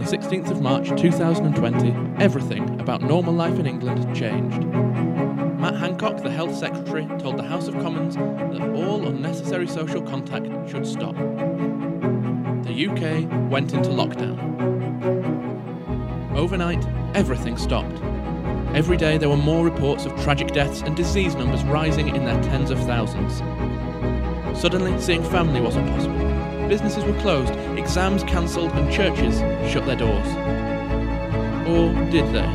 16th of March 2020, everything about normal life in England changed. Matt Hancock, the Health Secretary, told the House of Commons that all unnecessary social contact should stop. The UK went into lockdown. Overnight, everything stopped. Every day there were more reports of tragic deaths and disease numbers rising in their tens of thousands. Suddenly, seeing family wasn't possible. Businesses were closed, exams cancelled, and churches shut their doors. Or did they?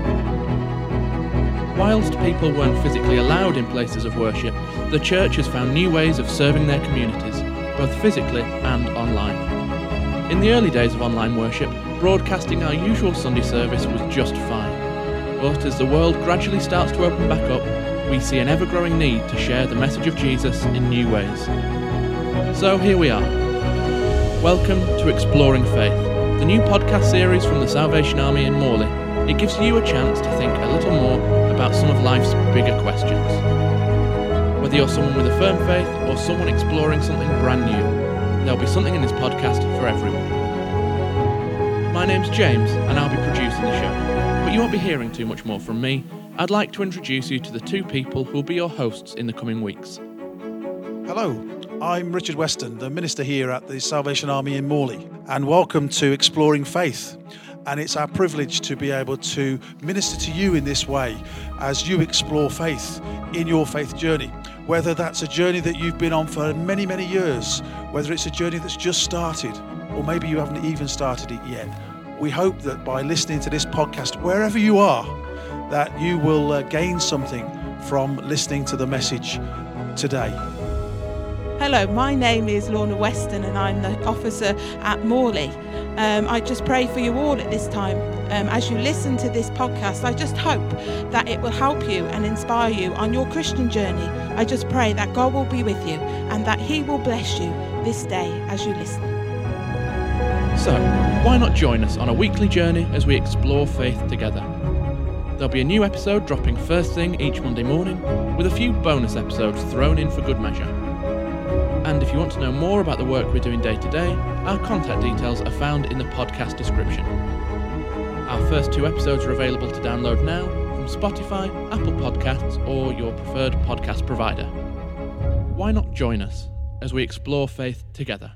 Whilst people weren't physically allowed in places of worship, the church has found new ways of serving their communities, both physically and online. In the early days of online worship, broadcasting our usual Sunday service was just fine. But as the world gradually starts to open back up, we see an ever growing need to share the message of Jesus in new ways. So here we are. Welcome to Exploring Faith, the new podcast series from the Salvation Army in Morley. It gives you a chance to think a little more about some of life's bigger questions. Whether you're someone with a firm faith or someone exploring something brand new, there'll be something in this podcast for everyone. My name's James, and I'll be producing the show. But you won't be hearing too much more from me. I'd like to introduce you to the two people who will be your hosts in the coming weeks. Hello, I'm Richard Weston, the minister here at the Salvation Army in Morley, and welcome to Exploring Faith. And it's our privilege to be able to minister to you in this way as you explore faith in your faith journey. Whether that's a journey that you've been on for many, many years, whether it's a journey that's just started, or maybe you haven't even started it yet. We hope that by listening to this podcast, wherever you are, that you will uh, gain something from listening to the message today. Hello, my name is Lorna Weston and I'm the officer at Morley. Um, I just pray for you all at this time. Um, as you listen to this podcast, I just hope that it will help you and inspire you on your Christian journey. I just pray that God will be with you and that He will bless you this day as you listen. So, why not join us on a weekly journey as we explore faith together? There'll be a new episode dropping first thing each Monday morning, with a few bonus episodes thrown in for good measure. And if you want to know more about the work we're doing day to day, our contact details are found in the podcast description. Our first two episodes are available to download now from Spotify, Apple Podcasts, or your preferred podcast provider. Why not join us as we explore faith together?